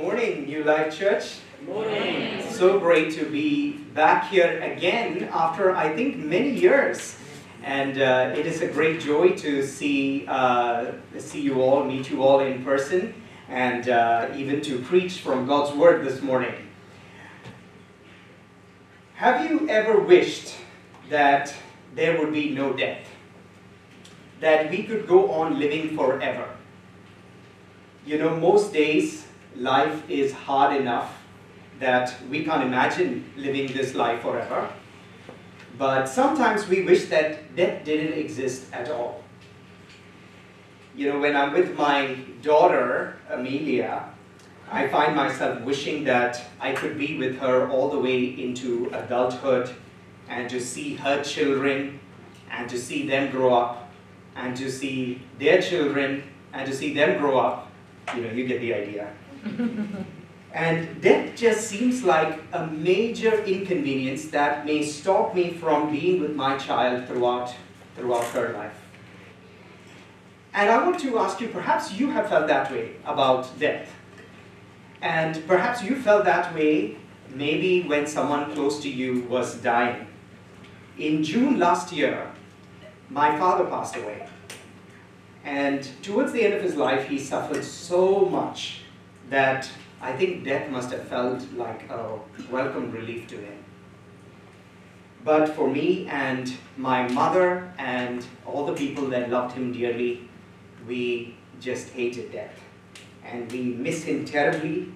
morning, New Life Church. Morning. So great to be back here again after, I think, many years. And uh, it is a great joy to see, uh, see you all, meet you all in person, and uh, even to preach from God's Word this morning. Have you ever wished that there would be no death? That we could go on living forever? You know, most days life is hard enough that we can't imagine living this life forever. But sometimes we wish that death didn't exist at all. You know, when I'm with my daughter, Amelia, I find myself wishing that I could be with her all the way into adulthood and to see her children and to see them grow up and to see their children and to see them grow up. You know, you get the idea. And death just seems like a major inconvenience that may stop me from being with my child throughout, throughout her life. And I want to ask you perhaps you have felt that way about death. And perhaps you felt that way maybe when someone close to you was dying. In June last year, my father passed away. And towards the end of his life, he suffered so much that I think death must have felt like a welcome relief to him. But for me and my mother and all the people that loved him dearly, we just hated death. And we miss him terribly,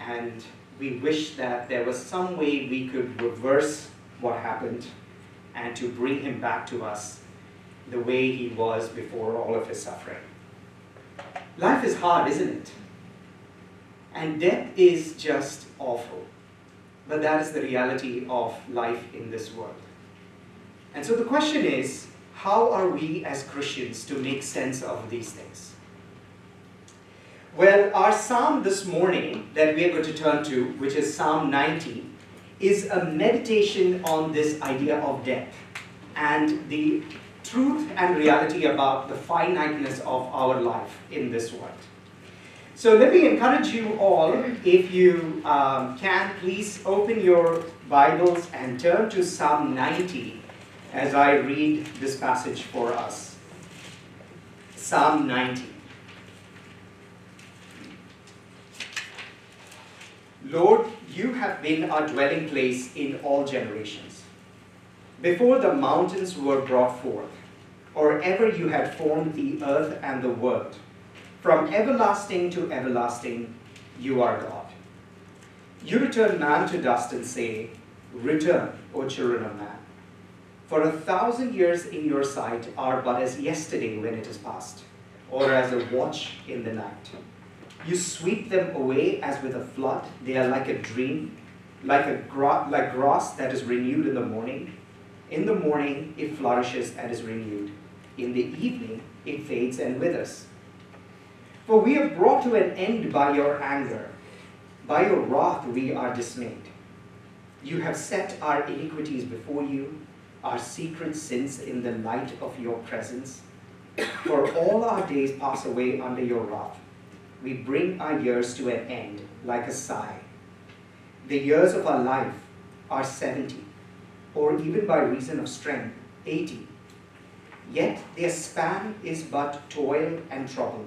and we wish that there was some way we could reverse what happened and to bring him back to us the way he was before all of his suffering. Life is hard, isn't it? And death is just awful. But that is the reality of life in this world. And so the question is how are we as Christians to make sense of these things? Well, our psalm this morning that we are going to turn to, which is Psalm 90, is a meditation on this idea of death and the truth and reality about the finiteness of our life in this world. So let me encourage you all, if you um, can, please open your Bibles and turn to Psalm 90 as I read this passage for us. Psalm 90. Lord, you have been our dwelling place in all generations. Before the mountains were brought forth, or ever you had formed the earth and the world, from everlasting to everlasting, you are God. You return man to dust and say, Return, O children of man. For a thousand years in your sight are but as yesterday when it is past, or as a watch in the night. You sweep them away as with a flood. They are like a dream, like, a gra- like grass that is renewed in the morning. In the morning it flourishes and is renewed. In the evening it fades and withers. For we are brought to an end by your anger. By your wrath we are dismayed. You have set our iniquities before you, our secret sins in the light of your presence. For all our days pass away under your wrath we bring our years to an end like a sigh. The years of our life are 70, or even by reason of strength, 80. Yet their span is but toil and trouble.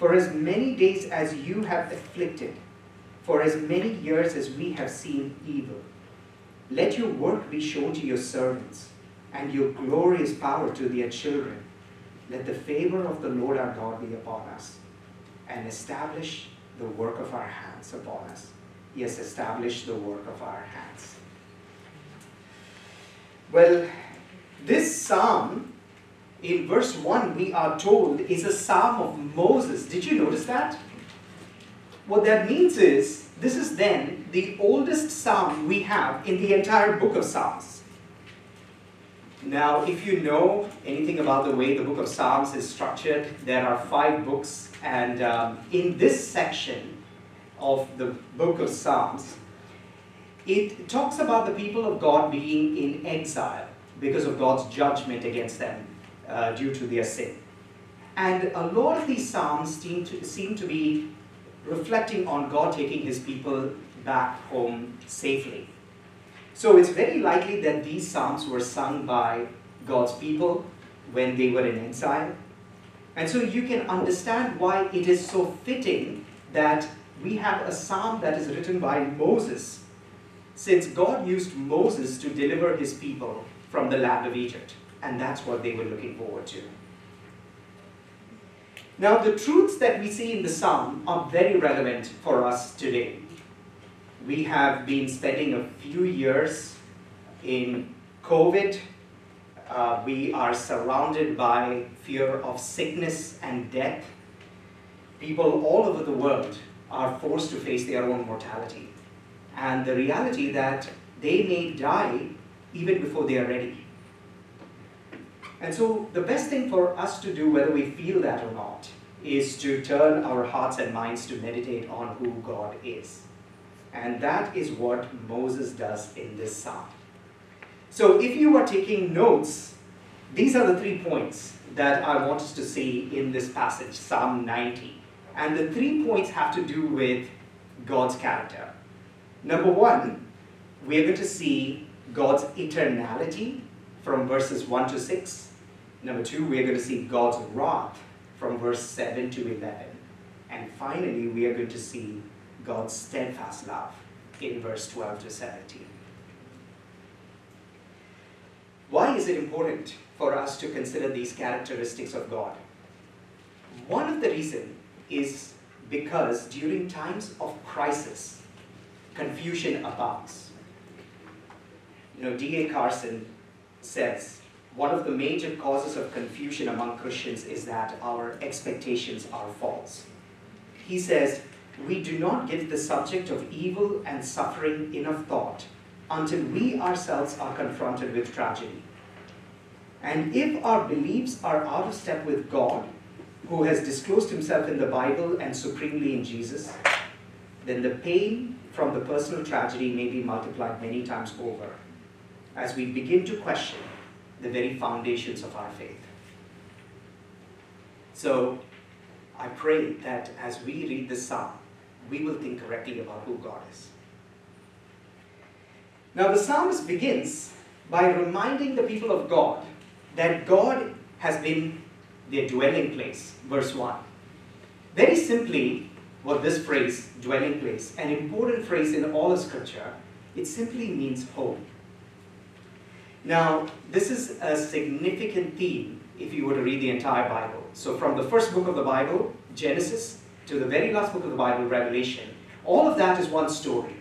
for as many days as you have afflicted, for as many years as we have seen evil. Let your work be shown to your servants, and your glorious power to their children. Let the favor of the Lord our God be upon us and establish the work of our hands upon us. Yes, establish the work of our hands. Well, this psalm, in verse 1, we are told, is a psalm of Moses. Did you notice that? what that means is this is then the oldest psalm we have in the entire book of Psalms. Now, if you know anything about the way the book of Psalms is structured, there are five books, and um, in this section of the book of Psalms, it talks about the people of God being in exile because of God's judgment against them uh, due to their sin. And a lot of these Psalms seem to, seem to be reflecting on God taking his people back home safely. So it's very likely that these Psalms were sung by God's people when they were in exile. And so you can understand why it is so fitting that we have a psalm that is written by Moses, since God used Moses to deliver his people from the land of Egypt. And that's what they were looking forward to. Now, the truths that we see in the psalm are very relevant for us today. We have been spending a few years in COVID. Uh, we are surrounded by fear of sickness and death. People all over the world are forced to face their own mortality and the reality that they may die even before they are ready. And so, the best thing for us to do, whether we feel that or not, is to turn our hearts and minds to meditate on who God is. And that is what Moses does in this psalm. So, if you are taking notes, these are the three points that I want us to see in this passage, Psalm 90. And the three points have to do with God's character. Number one, we're going to see God's eternality from verses 1 to 6. Number two, we're going to see God's wrath from verse 7 to 11. And finally, we are going to see God's steadfast love in verse 12 to 17. Why is it important for us to consider these characteristics of God? One of the reasons is because during times of crisis, confusion abounds. You know, D.A. Carson says, one of the major causes of confusion among Christians is that our expectations are false. He says, we do not give the subject of evil and suffering enough thought until we ourselves are confronted with tragedy. And if our beliefs are out of step with God, who has disclosed himself in the Bible and supremely in Jesus, then the pain from the personal tragedy may be multiplied many times over as we begin to question the very foundations of our faith. So I pray that as we read this psalm, we will think correctly about who God is. Now, the psalmist begins by reminding the people of God that God has been their dwelling place, verse 1. Very simply, what this phrase, dwelling place, an important phrase in all of Scripture, it simply means home. Now, this is a significant theme if you were to read the entire Bible. So, from the first book of the Bible, Genesis, to the very last book of the Bible, Revelation, all of that is one story.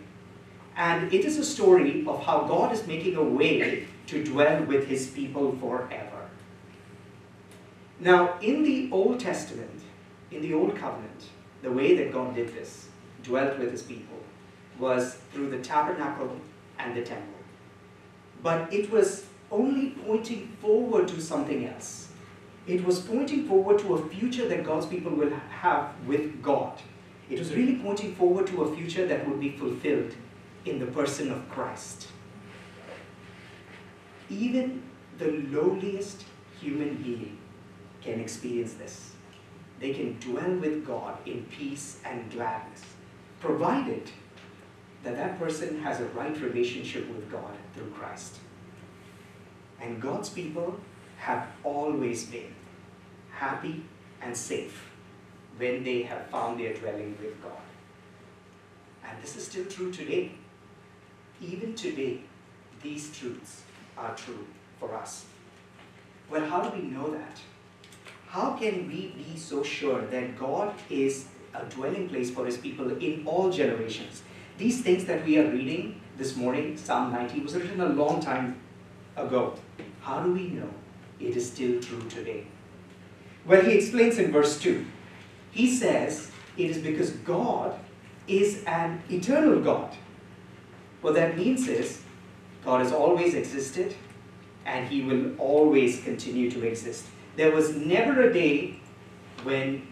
And it is a story of how God is making a way to dwell with his people forever. Now, in the Old Testament, in the Old Covenant, the way that God did this, dwelt with his people, was through the tabernacle and the temple. But it was only pointing forward to something else. It was pointing forward to a future that God's people will have with God. It was really pointing forward to a future that would be fulfilled in the person of Christ. Even the lowliest human being can experience this. They can dwell with God in peace and gladness, provided that that person has a right relationship with God through Christ. And God's people have always been happy and safe when they have found their dwelling with God. And this is still true today. Even today, these truths are true for us. Well, how do we know that? How can we be so sure that God is a dwelling place for his people in all generations? These things that we are reading this morning, Psalm 90, was written a long time ago. How do we know it is still true today? Well, he explains in verse 2. He says it is because God is an eternal God. What that means is God has always existed and he will always continue to exist. There was never a day when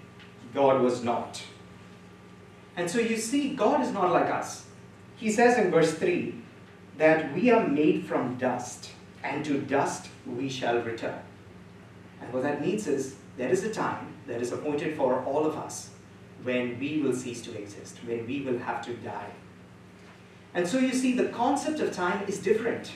God was not. And so you see, God is not like us. He says in verse 3 that we are made from dust, and to dust we shall return. And what that means is there is a time that is appointed for all of us when we will cease to exist, when we will have to die. And so you see, the concept of time is different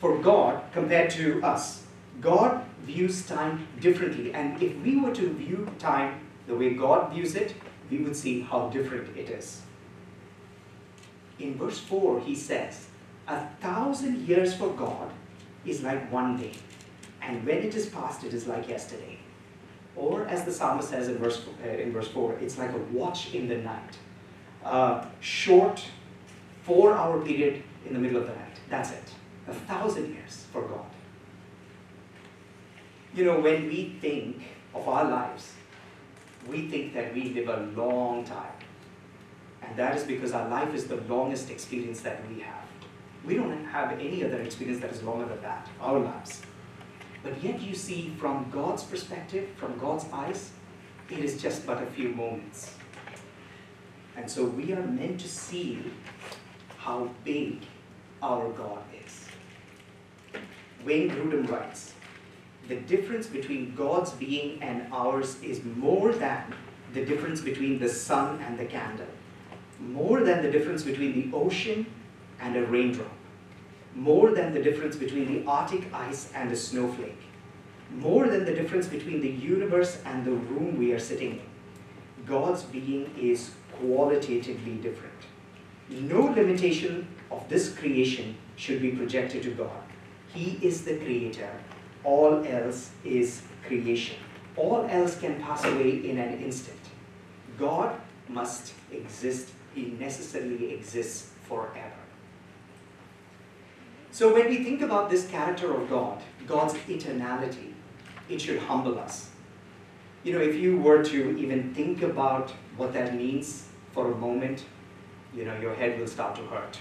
for God compared to us. God views time differently, and if we were to view time the way God views it, we would see how different it is. In verse 4, he says, A thousand years for God is like one day, and when it is past, it is like yesterday. Or, as the psalmist says in verse, uh, in verse 4, it's like a watch in the night. A short, four hour period in the middle of the night. That's it. A thousand years for God. You know, when we think of our lives, we think that we live a long time. And that is because our life is the longest experience that we have. We don't have any other experience that is longer than that, our lives. But yet you see from God's perspective, from God's eyes, it is just but a few moments. And so we are meant to see how big our God is. Wayne Grudem writes, the difference between God's being and ours is more than the difference between the sun and the candle, more than the difference between the ocean and a raindrop, more than the difference between the Arctic ice and a snowflake, more than the difference between the universe and the room we are sitting in. God's being is qualitatively different. No limitation of this creation should be projected to God. He is the creator all else is creation. All else can pass away in an instant. God must exist, He necessarily exists forever. So when we think about this character of God, God's eternality, it should humble us. You know, if you were to even think about what that means for a moment, you know, your head will start to hurt.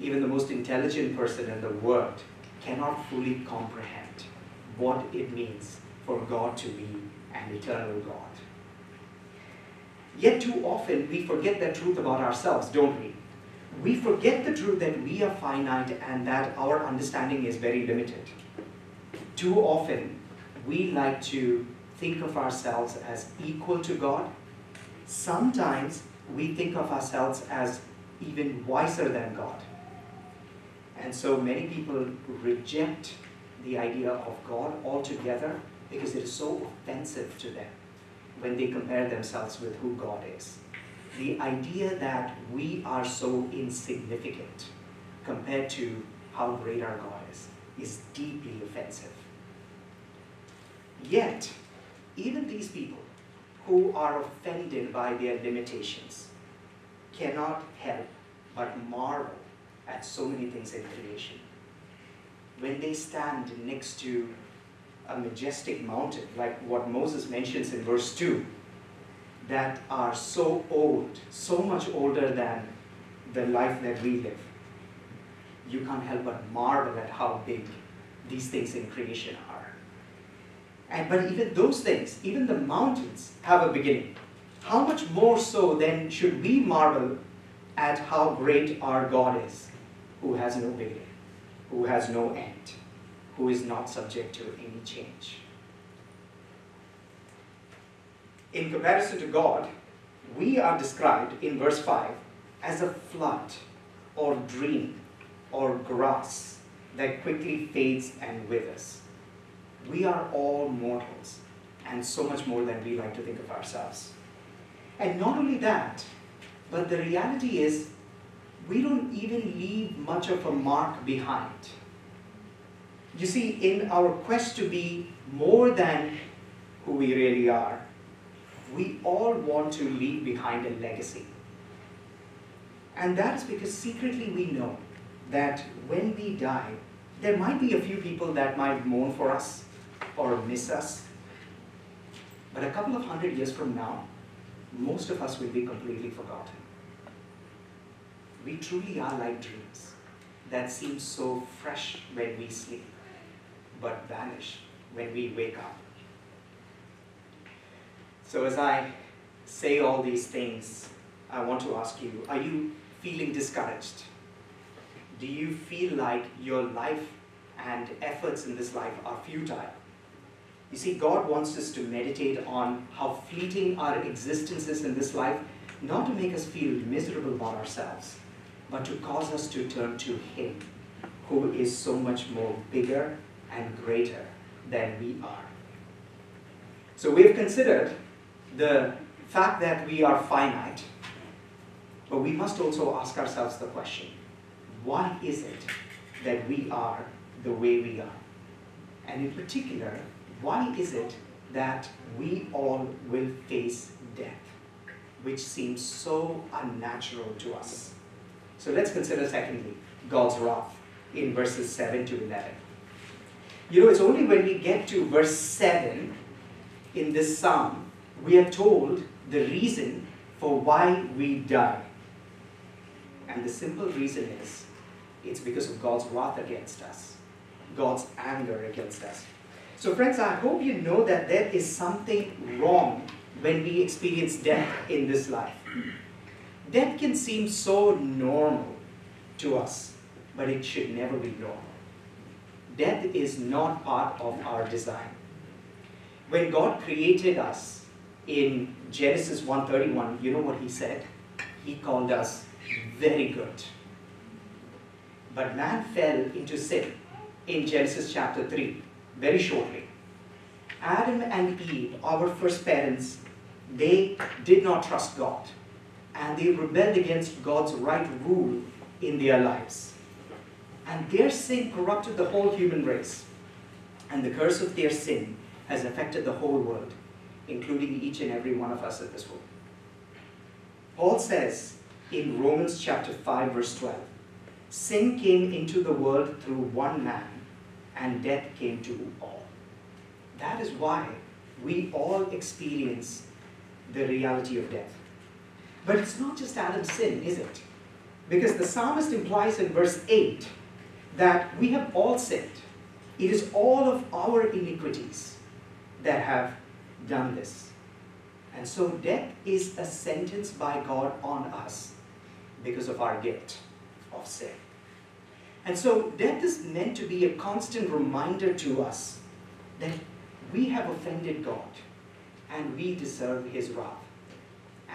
Even the most intelligent person in the world cannot fully comprehend what it means for God to be an eternal God. Yet too often we forget that truth about ourselves, don't we? We forget the truth that we are finite and that our understanding is very limited. Too often we like to think of ourselves as equal to God. Sometimes we think of ourselves as even wiser than God. And so many people reject the idea of God altogether because it is so offensive to them when they compare themselves with who God is. The idea that we are so insignificant compared to how great our God is is deeply offensive. Yet, even these people who are offended by their limitations cannot help but marvel at so many things in creation. When they stand next to a majestic mountain, like what Moses mentions in verse 2, that are so old, so much older than the life that we live, you can't help but marvel at how big these things in creation are. And, but even those things, even the mountains, have a beginning. How much more so then should we marvel at how great our God is? Who has no beginning, who has no end, who is not subject to any change. In comparison to God, we are described in verse 5 as a flood or dream or grass that quickly fades and withers. We are all mortals and so much more than we like to think of ourselves. And not only that, but the reality is we don't even leave much of a mark behind. You see, in our quest to be more than who we really are, we all want to leave behind a legacy. And that is because secretly we know that when we die, there might be a few people that might mourn for us or miss us. But a couple of hundred years from now, most of us will be completely forgotten. We truly are like dreams that seem so fresh when we sleep, but vanish when we wake up. So, as I say all these things, I want to ask you are you feeling discouraged? Do you feel like your life and efforts in this life are futile? You see, God wants us to meditate on how fleeting our existence is in this life, not to make us feel miserable about ourselves, but to cause us to turn to Him, who is so much more bigger and greater than we are. So we have considered the fact that we are finite, but we must also ask ourselves the question why is it that we are the way we are? And in particular, why is it that we all will face death, which seems so unnatural to us? So let's consider, secondly, God's wrath in verses 7 to 11. You know, it's only when we get to verse 7 in this psalm, we are told the reason for why we die. And the simple reason is it's because of God's wrath against us, God's anger against us. So, friends, I hope you know that there is something wrong when we experience death in this life. Death can seem so normal to us, but it should never be normal. Death is not part of our design. When God created us in Genesis 1:31, you know what he said? He called us very good. But man fell into sin in Genesis chapter 3, very shortly. Adam and Eve, our first parents, they did not trust God and they rebelled against God's right rule in their lives. And their sin corrupted the whole human race. And the curse of their sin has affected the whole world, including each and every one of us at this room. Paul says in Romans chapter 5, verse 12, sin came into the world through one man, and death came to all. That is why we all experience the reality of death. But it's not just Adam's sin, is it? Because the psalmist implies in verse 8 that we have all sinned. It is all of our iniquities that have done this. And so death is a sentence by God on us because of our guilt of sin. And so death is meant to be a constant reminder to us that we have offended God and we deserve His wrath.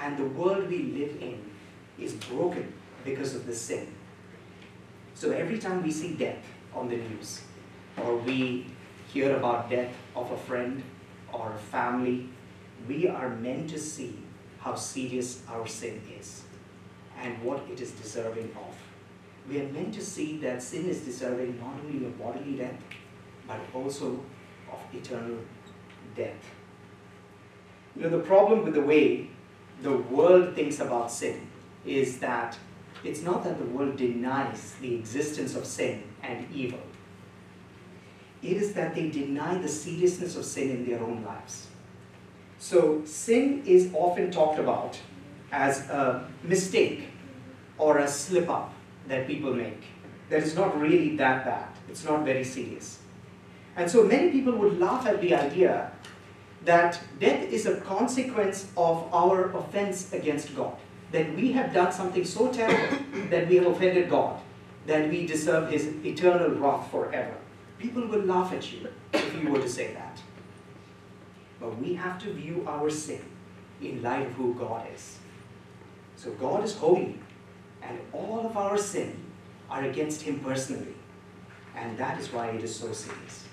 And the world we live in is broken because of the sin. So every time we see death on the news, or we hear about death of a friend or a family, we are meant to see how serious our sin is and what it is deserving of. We are meant to see that sin is deserving not only of bodily death, but also of eternal death. You know, the problem with the way the world thinks about sin is that it's not that the world denies the existence of sin and evil. It is that they deny the seriousness of sin in their own lives. So, sin is often talked about as a mistake or a slip up that people make. That is not really that bad, it's not very serious. And so, many people would laugh at the idea that death is a consequence of our offense against God that we have done something so terrible that we have offended God, that we deserve His eternal wrath forever. People will laugh at you if you were to say that. But we have to view our sin in light of who God is. So God is holy, and all of our sin are against Him personally. And that is why it is so serious.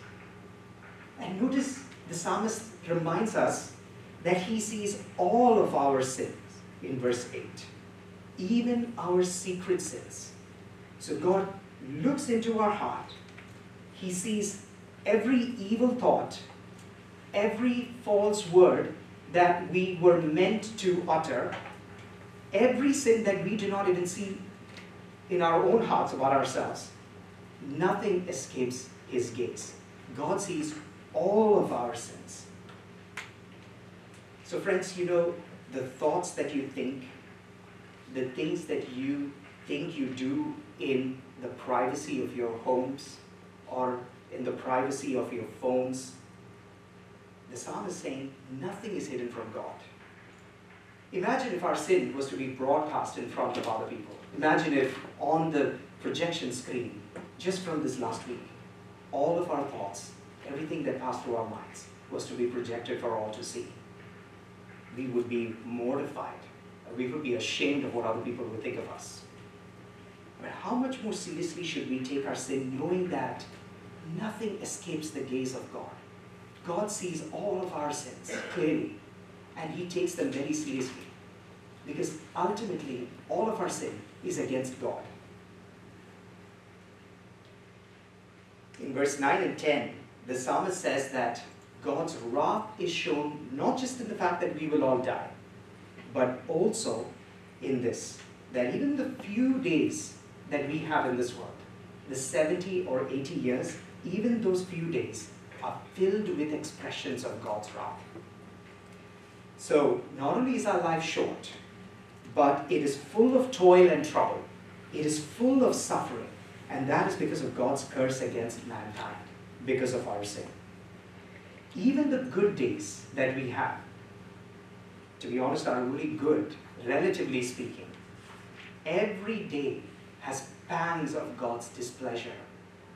And notice the psalmist reminds us that he sees all of our sins in verse 8. Even our secret sins. So God looks into our heart. He sees every evil thought, every false word that we were meant to utter, every sin that we do not even see in our own hearts about ourselves. Nothing escapes his gaze. God sees all of our sins. So, friends, you know, the thoughts that you think, the things that you think you do in the privacy of your homes or in the privacy of your phones. The psalm is saying nothing is hidden from God. Imagine if our sin was to be broadcast in front of other people. Imagine if on the projection screen, just from this last week, all of our thoughts, everything that passed through our minds, was to be projected for all to see. We would be mortified. We would be ashamed of what other people would think of us. But how much more seriously should we take our sin knowing that nothing escapes the gaze of God? God sees all of our sins clearly, and He takes them very seriously. Because ultimately, all of our sin is against God. In verse 9 and 10, the psalmist says that God's wrath is shown not just in the fact that we will all die, but also in this that even the few days that we have in this world, the 70 or 80 years, even those few days are filled with expressions of God's wrath. So, not only is our life short, but it is full of toil and trouble. It is full of suffering. And that is because of God's curse against mankind, because of our sin. Even the good days that we have, to be honest, are really good, relatively speaking. Every day has pangs of God's displeasure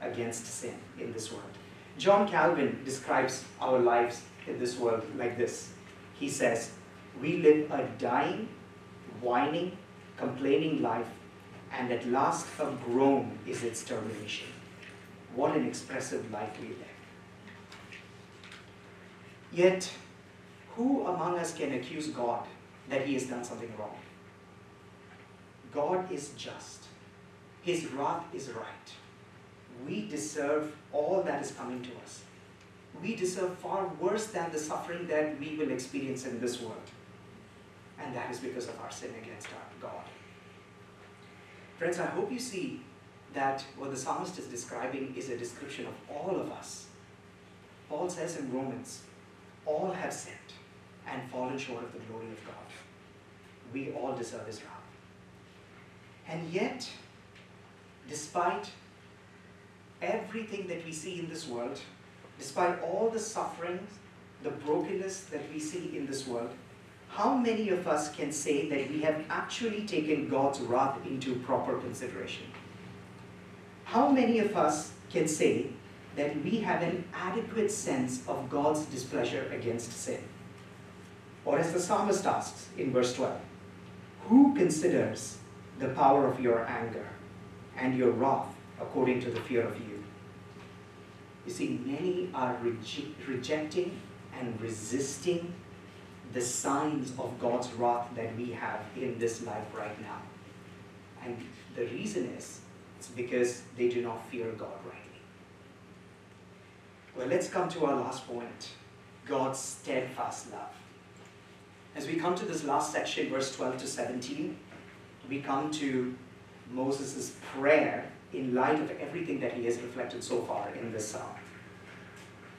against sin in this world. John Calvin describes our lives in this world like this. He says, We live a dying, whining, complaining life, and at last a groan is its termination. What an expressive life we live. Yet, who among us can accuse God that he has done something wrong? God is just. His wrath is right. We deserve all that is coming to us. We deserve far worse than the suffering that we will experience in this world. And that is because of our sin against our God. Friends, I hope you see that what the psalmist is describing is a description of all of us. Paul says in Romans, all have sinned and fallen short of the glory of God. We all deserve his wrath. And yet, despite everything that we see in this world, despite all the sufferings, the brokenness that we see in this world, how many of us can say that we have actually taken God's wrath into proper consideration? How many of us can say that we have an adequate sense of God's displeasure against sin? Or as the psalmist asks in verse 12, who considers the power of your anger and your wrath according to the fear of you? You see, many are reje- rejecting and resisting the signs of God's wrath that we have in this life right now. And the reason is, it's because they do not fear God rightly. Well, let's come to our last point God's steadfast love. As we come to this last section, verse 12 to 17, we come to Moses' prayer in light of everything that he has reflected so far in this psalm.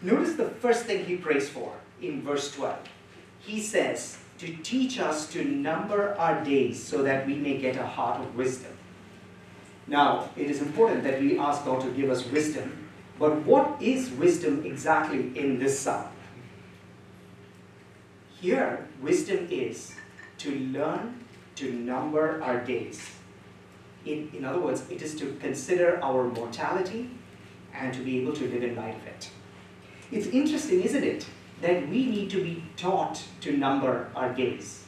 Notice the first thing he prays for in verse 12. He says, To teach us to number our days so that we may get a heart of wisdom. Now, it is important that we ask God to give us wisdom, but what is wisdom exactly in this psalm? Here, wisdom is to learn to number our days. In, in other words, it is to consider our mortality and to be able to live in light of it. It's interesting, isn't it, that we need to be taught to number our days.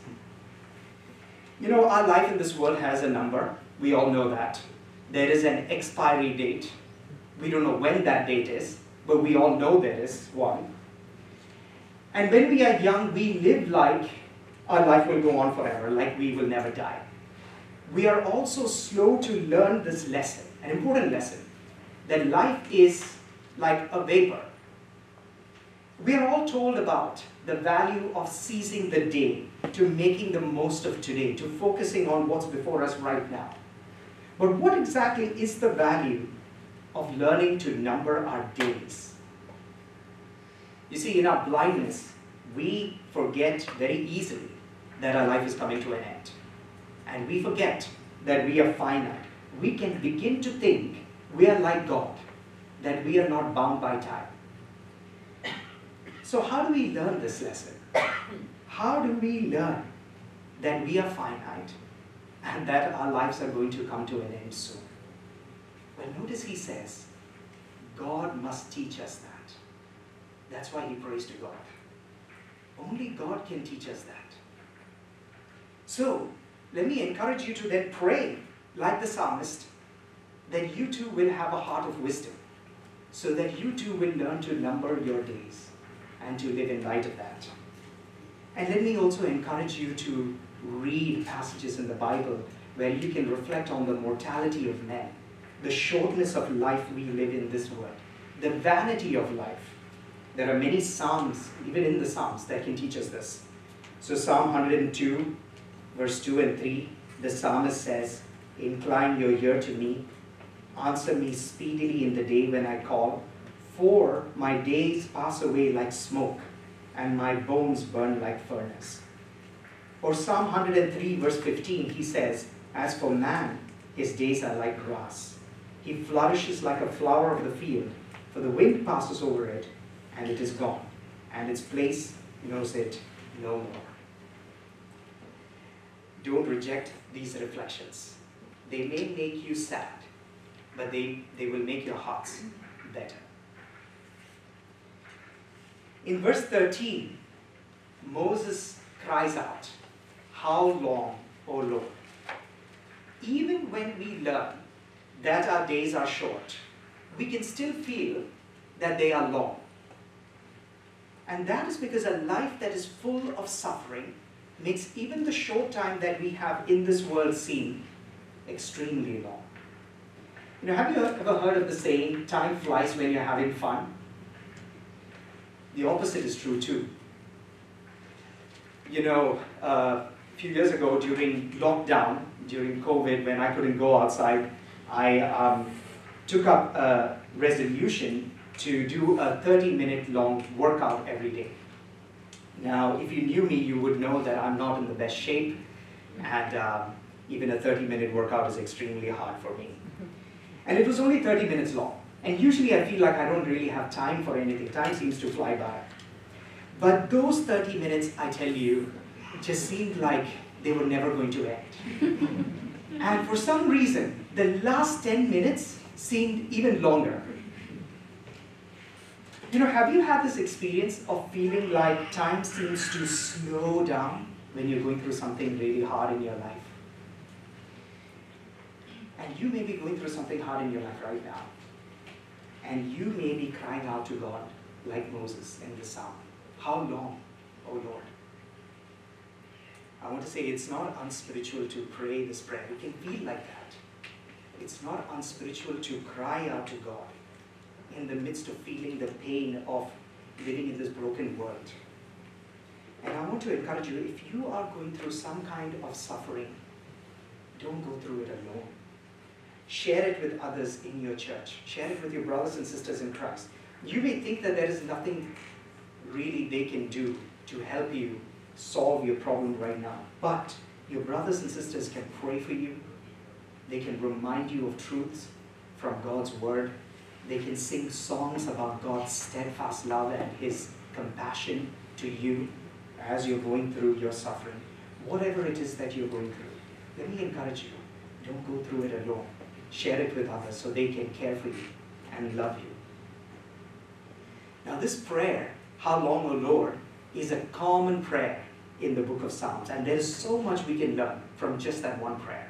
You know, our life in this world has a number. We all know that. There is an expiry date. We don't know when that date is, but we all know there is one. And when we are young, we live like our life will go on forever, like we will never die. We are also slow to learn this lesson, an important lesson, that life is like a vapor. We are all told about the value of seizing the day, to making the most of today, to focusing on what's before us right now. But what exactly is the value of learning to number our days? You see, in our blindness, we forget very easily that our life is coming to an end. And we forget that we are finite, we can begin to think we are like God, that we are not bound by time. So, how do we learn this lesson? How do we learn that we are finite and that our lives are going to come to an end soon? Well, notice he says, God must teach us that. That's why he prays to God. Only God can teach us that. So, let me encourage you to then pray like the psalmist that you too will have a heart of wisdom, so that you too will learn to number your days and to live in light of that. And let me also encourage you to read passages in the Bible where you can reflect on the mortality of men, the shortness of life we live in this world, the vanity of life. There are many Psalms, even in the Psalms, that can teach us this. So, Psalm 102, verse 2 and 3, the psalmist says, Incline your ear to me, answer me speedily in the day when I call, for my days pass away like smoke, and my bones burn like furnace. Or Psalm 103, verse 15, he says, As for man, his days are like grass. He flourishes like a flower of the field, for the wind passes over it, and it is gone, and its place knows it no more. Don't reject these reflections. They may make you sad, but they, they will make your hearts better. In verse 13, Moses cries out, How long, O Lord? Even when we learn that our days are short, we can still feel that they are long. And that is because a life that is full of suffering makes even the short time that we have in this world seem extremely long. You know, have you ever heard of the saying, time flies when you're having fun? The opposite is true too. You know, uh, a few years ago during lockdown, during COVID, when I couldn't go outside, I um, took up a resolution to do a 30 minute long workout every day. Now, if you knew me, you would know that I'm not in the best shape, and um, even a 30 minute workout is extremely hard for me. And it was only 30 minutes long. And usually I feel like I don't really have time for anything. Time seems to fly by. But those 30 minutes, I tell you, just seemed like they were never going to end. and for some reason, the last 10 minutes seemed even longer. You know, have you had this experience of feeling like time seems to slow down when you're going through something really hard in your life? And you may be going through something hard in your life right now. And you may be crying out to God like Moses in the psalm. How long, O Lord? I want to say it's not unspiritual to pray this prayer. It can feel like that. It's not unspiritual to cry out to God in the midst of feeling the pain of living in this broken world. And I want to encourage you if you are going through some kind of suffering, don't go through it alone. Share it with others in your church. Share it with your brothers and sisters in Christ. You may think that there is nothing really they can do to help you solve your problem right now, but your brothers and sisters can pray for you. They can remind you of truths from God's Word. They can sing songs about God's steadfast love and His compassion to you as you're going through your suffering. Whatever it is that you're going through, let me encourage you don't go through it alone. Share it with others so they can care for you and love you. Now, this prayer, How long, O Lord, is a common prayer in the book of Psalms, and there's so much we can learn from just that one prayer.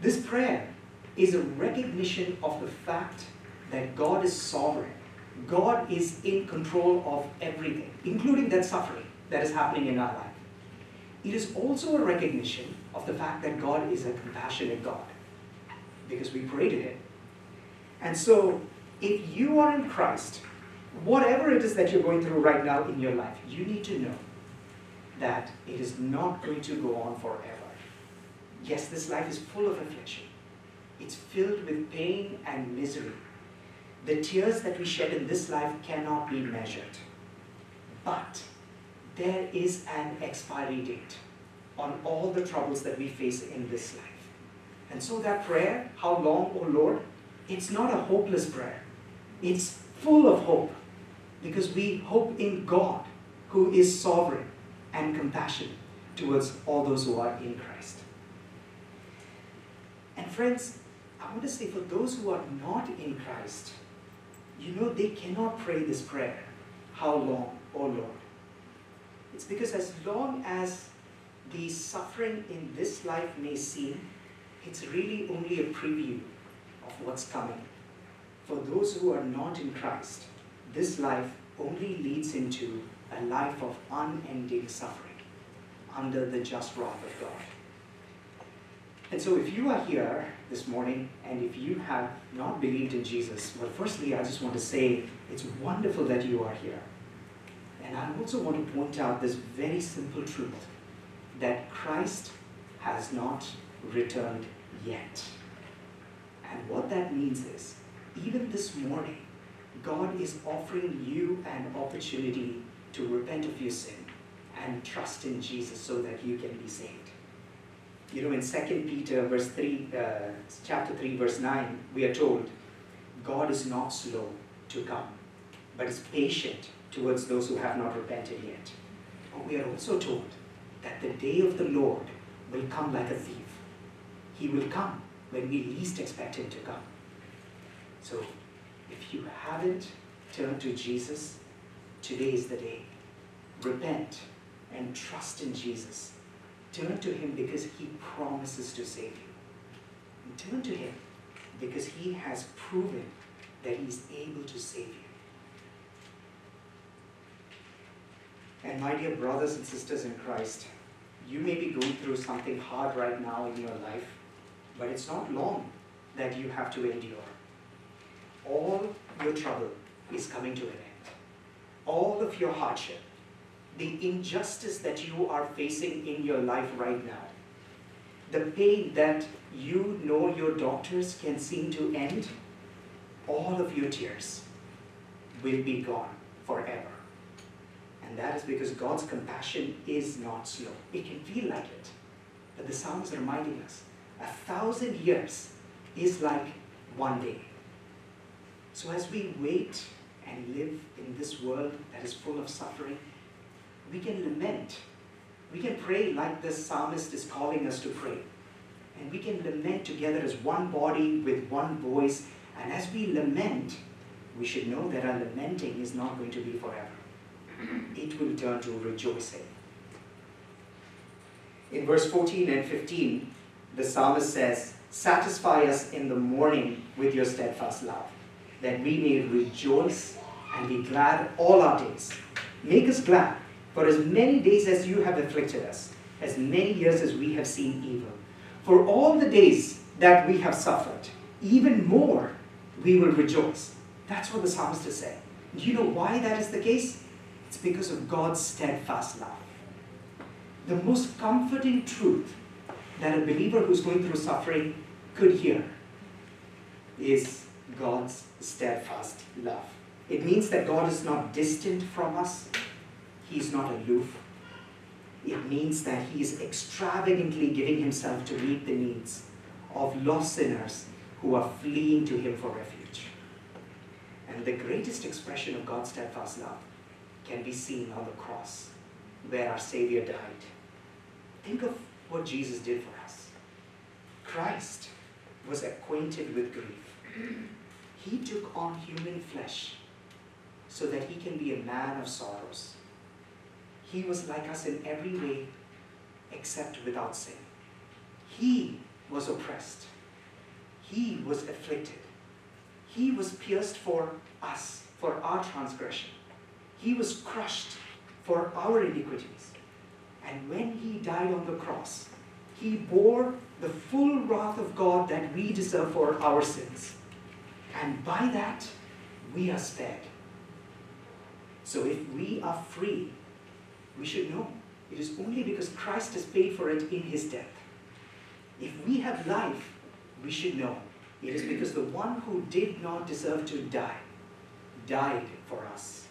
This prayer is a recognition of the fact that God is sovereign. God is in control of everything, including that suffering that is happening in our life. It is also a recognition of the fact that God is a compassionate God because we pray to Him. And so, if you are in Christ, whatever it is that you're going through right now in your life, you need to know that it is not going to go on forever. Yes, this life is full of affliction, it's filled with pain and misery. The tears that we shed in this life cannot be measured. But there is an expiry date on all the troubles that we face in this life. And so that prayer, How long, O Lord? It's not a hopeless prayer. It's full of hope because we hope in God who is sovereign and compassionate towards all those who are in Christ. And friends, I want to say for those who are not in Christ, you know, they cannot pray this prayer, How long, O Lord? It's because as long as the suffering in this life may seem, it's really only a preview of what's coming. For those who are not in Christ, this life only leads into a life of unending suffering under the just wrath of God. And so, if you are here this morning and if you have not believed in Jesus, well, firstly, I just want to say it's wonderful that you are here. And I also want to point out this very simple truth that Christ has not returned yet. And what that means is, even this morning, God is offering you an opportunity to repent of your sin and trust in Jesus so that you can be saved. You know, in 2 Peter verse 3, uh, chapter 3, verse 9, we are told, God is not slow to come, but is patient towards those who have not repented yet. But we are also told that the day of the Lord will come like a thief. He will come when we least expect him to come. So, if you haven't turned to Jesus, today is the day. Repent and trust in Jesus. Turn to him because he promises to save you. And turn to him because he has proven that he's able to save you. And my dear brothers and sisters in Christ, you may be going through something hard right now in your life, but it's not long that you have to endure. All your trouble is coming to an end. All of your hardship, the injustice that you are facing in your life right now, the pain that you know your doctors can seem to end, all of your tears will be gone forever. And that is because God's compassion is not slow. It can feel like it. But the Psalm is reminding us a thousand years is like one day. So as we wait and live in this world that is full of suffering, we can lament. We can pray like the psalmist is calling us to pray. And we can lament together as one body with one voice. And as we lament, we should know that our lamenting is not going to be forever it will turn to rejoicing. In verse 14 and 15, the psalmist says, Satisfy us in the morning with your steadfast love, that we may rejoice and be glad all our days. Make us glad for as many days as you have afflicted us, as many years as we have seen evil. For all the days that we have suffered, even more we will rejoice. That's what the psalmist is saying. Do you know why that is the case? It's because of God's steadfast love. The most comforting truth that a believer who's going through suffering could hear is God's steadfast love. It means that God is not distant from us, He's not aloof. It means that He is extravagantly giving Himself to meet the needs of lost sinners who are fleeing to Him for refuge. And the greatest expression of God's steadfast love can be seen on the cross where our Savior died. Think of what Jesus did for us. Christ was acquainted with grief. He took on human flesh so that he can be a man of sorrows. He was like us in every way except without sin. He was oppressed. He was afflicted. He was pierced for us, for our transgression. He was crushed for our iniquities. And when he died on the cross, he bore the full wrath of God that we deserve for our sins. And by that, we are spared. So if we are free, we should know it is only because Christ has paid for it in his death. If we have life, we should know it is because the one who did not deserve to die died for us.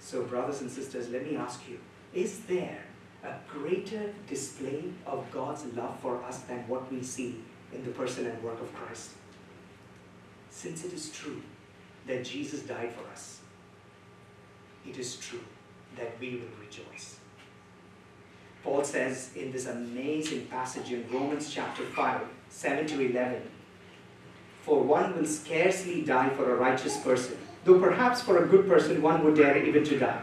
So, brothers and sisters, let me ask you is there a greater display of God's love for us than what we see in the person and work of Christ? Since it is true that Jesus died for us, it is true that we will rejoice. Paul says in this amazing passage in Romans chapter 5, 7 to 11, For one will scarcely die for a righteous person, though perhaps for a good person one would dare even to die.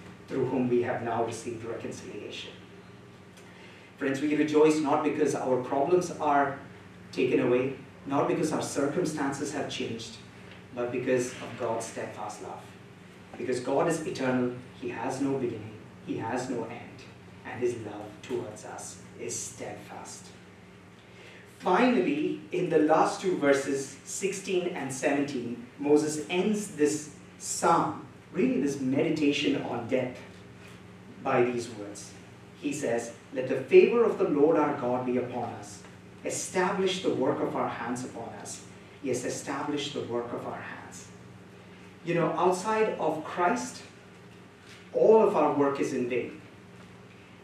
through whom we have now received reconciliation. Friends, we rejoice not because our problems are taken away, not because our circumstances have changed, but because of God's steadfast love. Because God is eternal, He has no beginning, he has no end, and his love towards us is steadfast. Finally, in the last two verses, 16 and 17, Moses ends this psalm, really this meditation on death, by these words. He says, Let the favor of the Lord our God be upon us. Establish the work of our hands upon us. Yes, establish the work of our hands. You know, outside of Christ, all of our work is in vain.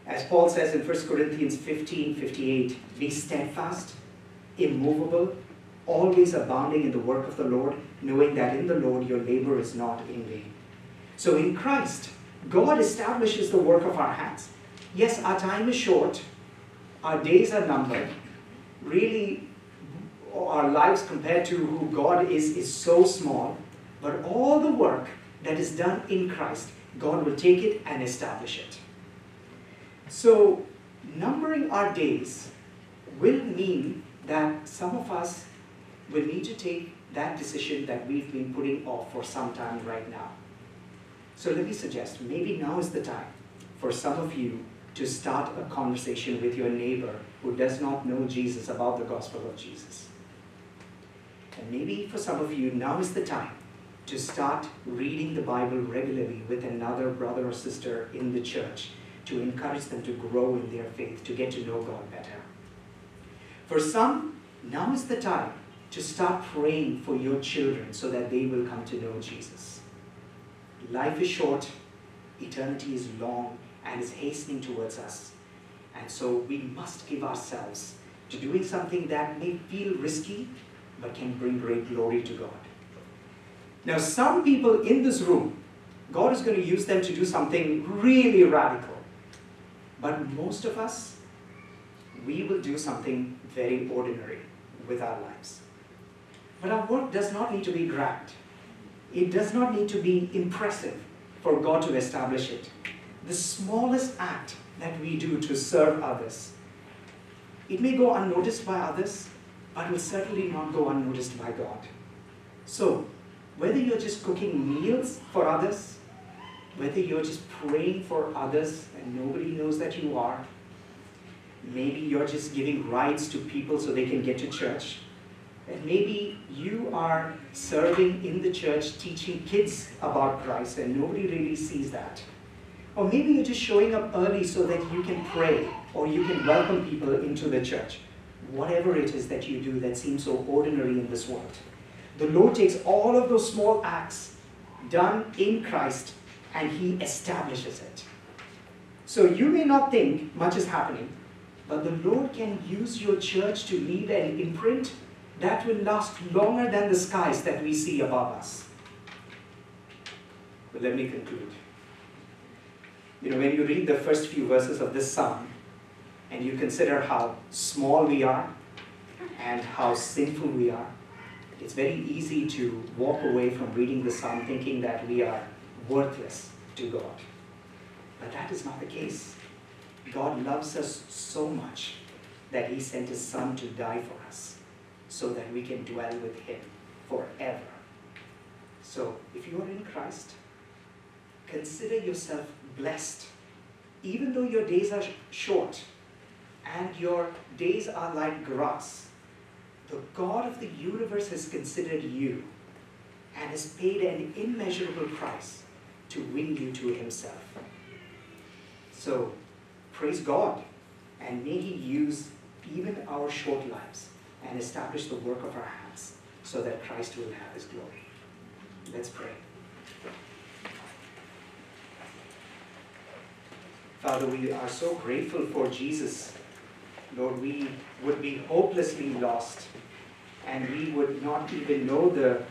As Paul says in 1 Corinthians 15 58, be steadfast, immovable, always abounding in the work of the Lord, knowing that in the Lord your labor is not in vain. So in Christ, God establishes the work of our hands. Yes, our time is short, our days are numbered. Really, our lives compared to who God is is so small, but all the work that is done in Christ God will take it and establish it. So, numbering our days will mean that some of us will need to take that decision that we've been putting off for some time right now. So, let me suggest maybe now is the time for some of you to start a conversation with your neighbor who does not know Jesus about the gospel of Jesus. And maybe for some of you, now is the time to start reading the Bible regularly with another brother or sister in the church to encourage them to grow in their faith, to get to know God better. For some, now is the time to start praying for your children so that they will come to know Jesus. Life is short, eternity is long, and is hastening towards us. And so we must give ourselves to doing something that may feel risky, but can bring great glory to God. Now, some people in this room, God is going to use them to do something really radical. But most of us, we will do something very ordinary with our lives. But our work does not need to be grand. It does not need to be impressive for God to establish it. The smallest act that we do to serve others, it may go unnoticed by others, but will certainly not go unnoticed by God. So, whether you're just cooking meals for others, whether you're just praying for others and nobody knows that you are, maybe you're just giving rides to people so they can get to church, and maybe you are serving in the church teaching kids about Christ and nobody really sees that. Or maybe you're just showing up early so that you can pray or you can welcome people into the church. Whatever it is that you do that seems so ordinary in this world. The Lord takes all of those small acts done in Christ and He establishes it. So you may not think much is happening, but the Lord can use your church to leave an imprint that will last longer than the skies that we see above us. But let me conclude. You know, when you read the first few verses of this psalm and you consider how small we are and how sinful we are, it's very easy to walk away from reading the psalm thinking that we are worthless to God. But that is not the case. God loves us so much that he sent his son to die for us so that we can dwell with him forever. So, if you are in Christ, consider yourself blessed even though your days are short and your days are like grass, the God of the universe has considered you and has paid an immeasurable price to win you to Himself. So, praise God, and may He use even our short lives and establish the work of our hands so that Christ will have His glory. Let's pray. Father, we are so grateful for Jesus. Lord, we would be hopelessly lost and we would not even know the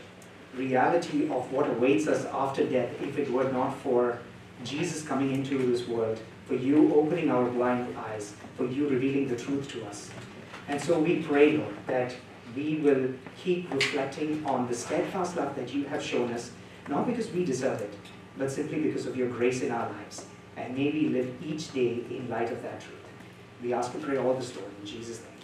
reality of what awaits us after death if it were not for Jesus coming into this world, for you opening our blind eyes, for you revealing the truth to us. And so we pray, Lord, that we will keep reflecting on the steadfast love that you have shown us, not because we deserve it, but simply because of your grace in our lives. And may we live each day in light of that truth. We ask and pray all this, Lord, in Jesus' name.